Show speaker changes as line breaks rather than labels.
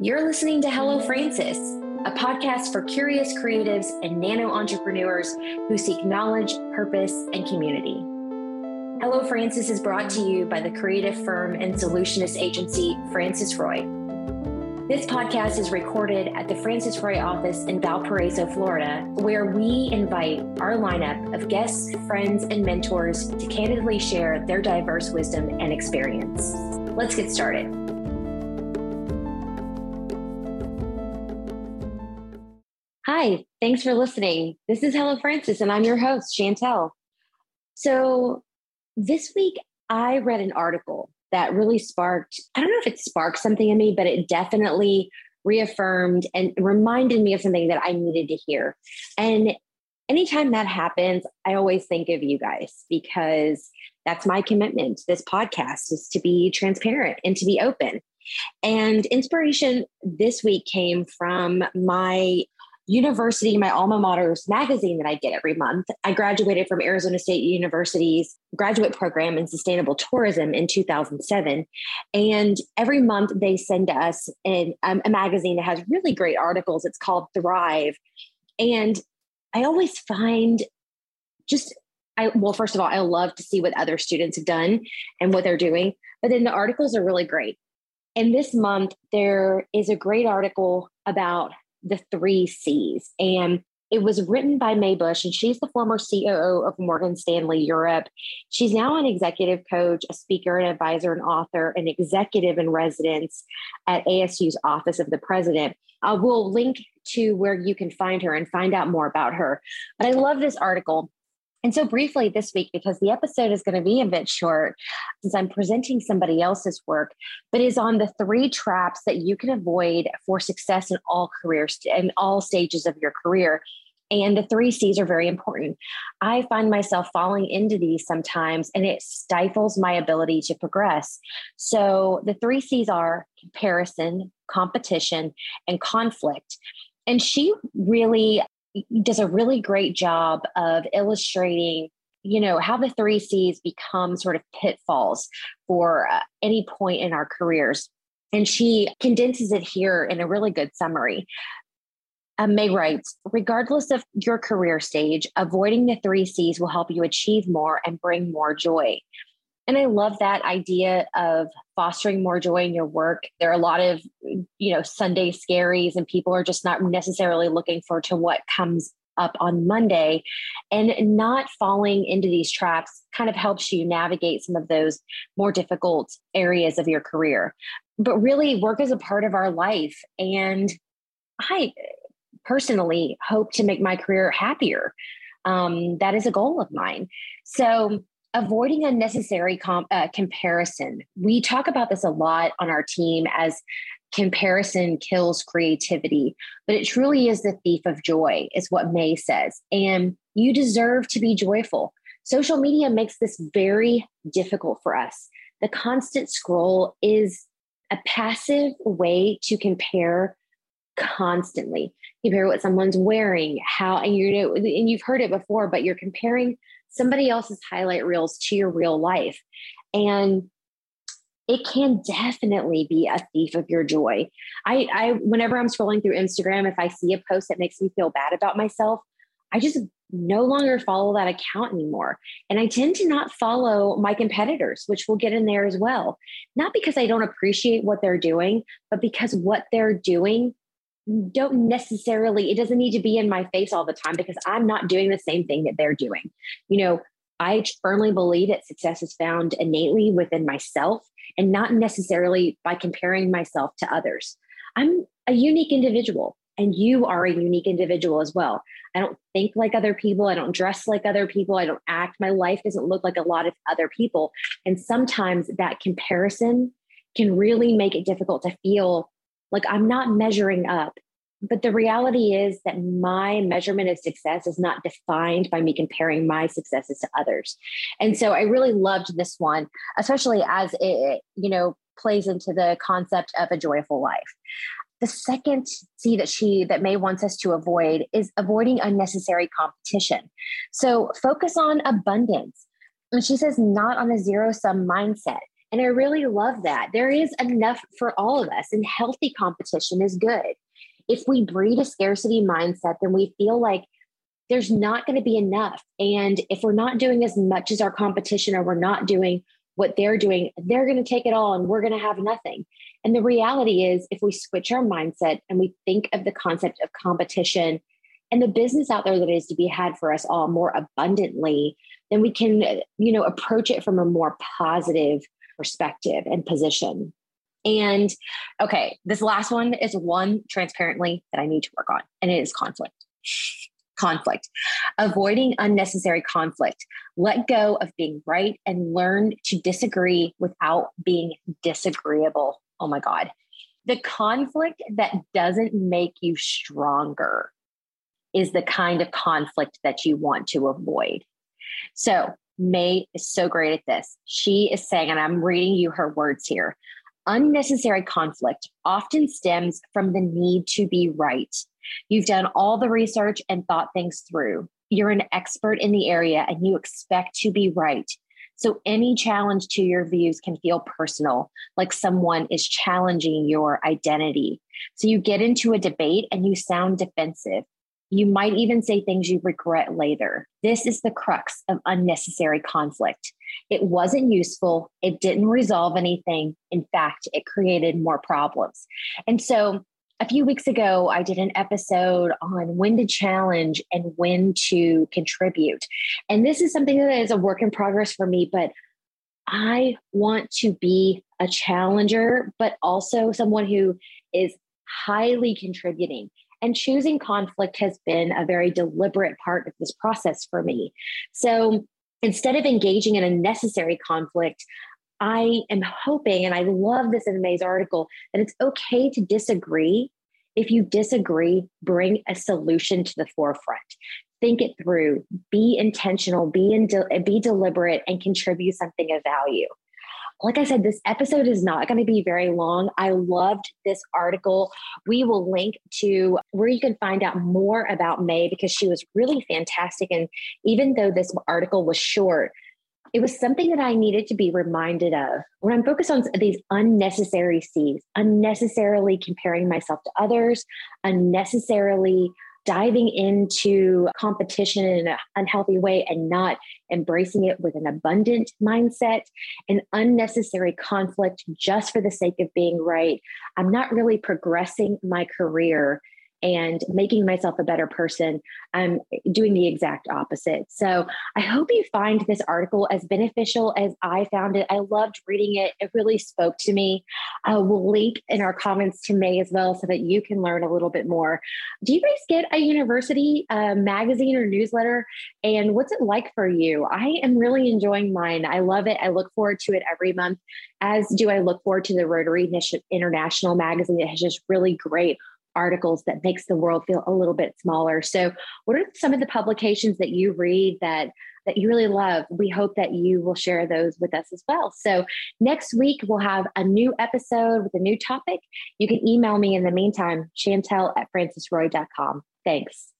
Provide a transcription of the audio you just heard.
You're listening to Hello Francis, a podcast for curious creatives and nano entrepreneurs who seek knowledge, purpose, and community. Hello Francis is brought to you by the creative firm and solutionist agency Francis Roy. This podcast is recorded at the Francis Roy office in Valparaiso, Florida, where we invite our lineup of guests, friends, and mentors to candidly share their diverse wisdom and experience. Let's get started. Hi, thanks for listening. This is Hello Francis, and I'm your host, Chantel. So, this week I read an article that really sparked, I don't know if it sparked something in me, but it definitely reaffirmed and reminded me of something that I needed to hear. And anytime that happens, I always think of you guys because that's my commitment. This podcast is to be transparent and to be open. And inspiration this week came from my university, my alma mater's magazine that I get every month. I graduated from Arizona State University's graduate program in sustainable tourism in 2007. And every month they send us in, um, a magazine that has really great articles. It's called Thrive. And I always find just I well, first of all, I love to see what other students have done and what they're doing. But then the articles are really great. And this month, there is a great article about the three C's. And it was written by Mae Bush, and she's the former COO of Morgan Stanley Europe. She's now an executive coach, a speaker, an advisor, an author, an executive in residence at ASU's Office of the President. I will link to where you can find her and find out more about her. But I love this article and so, briefly this week, because the episode is going to be a bit short, since I'm presenting somebody else's work, but is on the three traps that you can avoid for success in all careers and all stages of your career. And the three C's are very important. I find myself falling into these sometimes, and it stifles my ability to progress. So, the three C's are comparison, competition, and conflict. And she really does a really great job of illustrating you know how the three c's become sort of pitfalls for uh, any point in our careers and she condenses it here in a really good summary um, Mae writes, regardless of your career stage, avoiding the three C's will help you achieve more and bring more joy. And I love that idea of fostering more joy in your work. There are a lot of, you know, Sunday scaries, and people are just not necessarily looking forward to what comes up on Monday. And not falling into these traps kind of helps you navigate some of those more difficult areas of your career. But really, work is a part of our life. And I personally hope to make my career happier. Um, that is a goal of mine. So, avoiding unnecessary uh, comparison. We talk about this a lot on our team as comparison kills creativity, but it truly is the thief of joy, is what May says. And you deserve to be joyful. Social media makes this very difficult for us. The constant scroll is a passive way to compare constantly compare what someone's wearing how and you know and you've heard it before but you're comparing somebody else's highlight reels to your real life. And it can definitely be a thief of your joy. I, I, whenever I'm scrolling through Instagram, if I see a post that makes me feel bad about myself, I just no longer follow that account anymore. And I tend to not follow my competitors, which we'll get in there as well. Not because I don't appreciate what they're doing, but because what they're doing don't necessarily, it doesn't need to be in my face all the time because I'm not doing the same thing that they're doing. You know, I firmly believe that success is found innately within myself and not necessarily by comparing myself to others. I'm a unique individual and you are a unique individual as well. I don't think like other people. I don't dress like other people. I don't act. My life doesn't look like a lot of other people. And sometimes that comparison can really make it difficult to feel like I'm not measuring up. But the reality is that my measurement of success is not defined by me comparing my successes to others. And so I really loved this one, especially as it, you know, plays into the concept of a joyful life. The second C that she that May wants us to avoid is avoiding unnecessary competition. So focus on abundance. And she says not on a zero sum mindset And I really love that. There is enough for all of us, and healthy competition is good. If we breed a scarcity mindset, then we feel like there's not going to be enough. And if we're not doing as much as our competition or we're not doing what they're doing, they're going to take it all and we're going to have nothing. And the reality is, if we switch our mindset and we think of the concept of competition and the business out there that is to be had for us all more abundantly, then we can, you know, approach it from a more positive perspective and position. And okay, this last one is one transparently that I need to work on, and it is conflict conflict, avoiding unnecessary conflict. Let go of being right and learn to disagree without being disagreeable. Oh my God. The conflict that doesn't make you stronger is the kind of conflict that you want to avoid. So, May is so great at this. She is saying, and I'm reading you her words here unnecessary conflict often stems from the need to be right You've done all the research and thought things through. You're an expert in the area and you expect to be right. So any challenge to your views can feel personal, like someone is challenging your identity. So you get into a debate and you sound defensive. You might even say things you regret later. This is the crux of unnecessary conflict. It wasn't useful. It didn't resolve anything. In fact, it created more problems. And so a few weeks ago, I did an episode on when to challenge and when to contribute. And this is something that is a work in progress for me, but I want to be a challenger, but also someone who is highly contributing. And choosing conflict has been a very deliberate part of this process for me. So instead of engaging in a necessary conflict, I am hoping, and I love this in May's article, that it's okay to disagree. If you disagree, bring a solution to the forefront. Think it through, be intentional, be, in de- be deliberate, and contribute something of value. Like I said, this episode is not going to be very long. I loved this article. We will link to where you can find out more about May because she was really fantastic. And even though this article was short, it was something that I needed to be reminded of when I'm focused on these unnecessary C's, unnecessarily comparing myself to others, unnecessarily diving into competition in an unhealthy way and not embracing it with an abundant mindset, an unnecessary conflict just for the sake of being right. I'm not really progressing my career and making myself a better person, I'm doing the exact opposite. So I hope you find this article as beneficial as I found it. I loved reading it, it really spoke to me. Uh, we'll link in our comments to May as well so that you can learn a little bit more. Do you guys get a university uh, magazine or newsletter? And what's it like for you? I am really enjoying mine. I love it. I look forward to it every month, as do I look forward to the Rotary International magazine. It has just really great articles that makes the world feel a little bit smaller. So, what are some of the publications that you read that that you really love? We hope that you will share those with us as well. So, next week we'll have a new episode with a new topic. You can email me in the meantime, Chantel at francisroy.com. Thanks.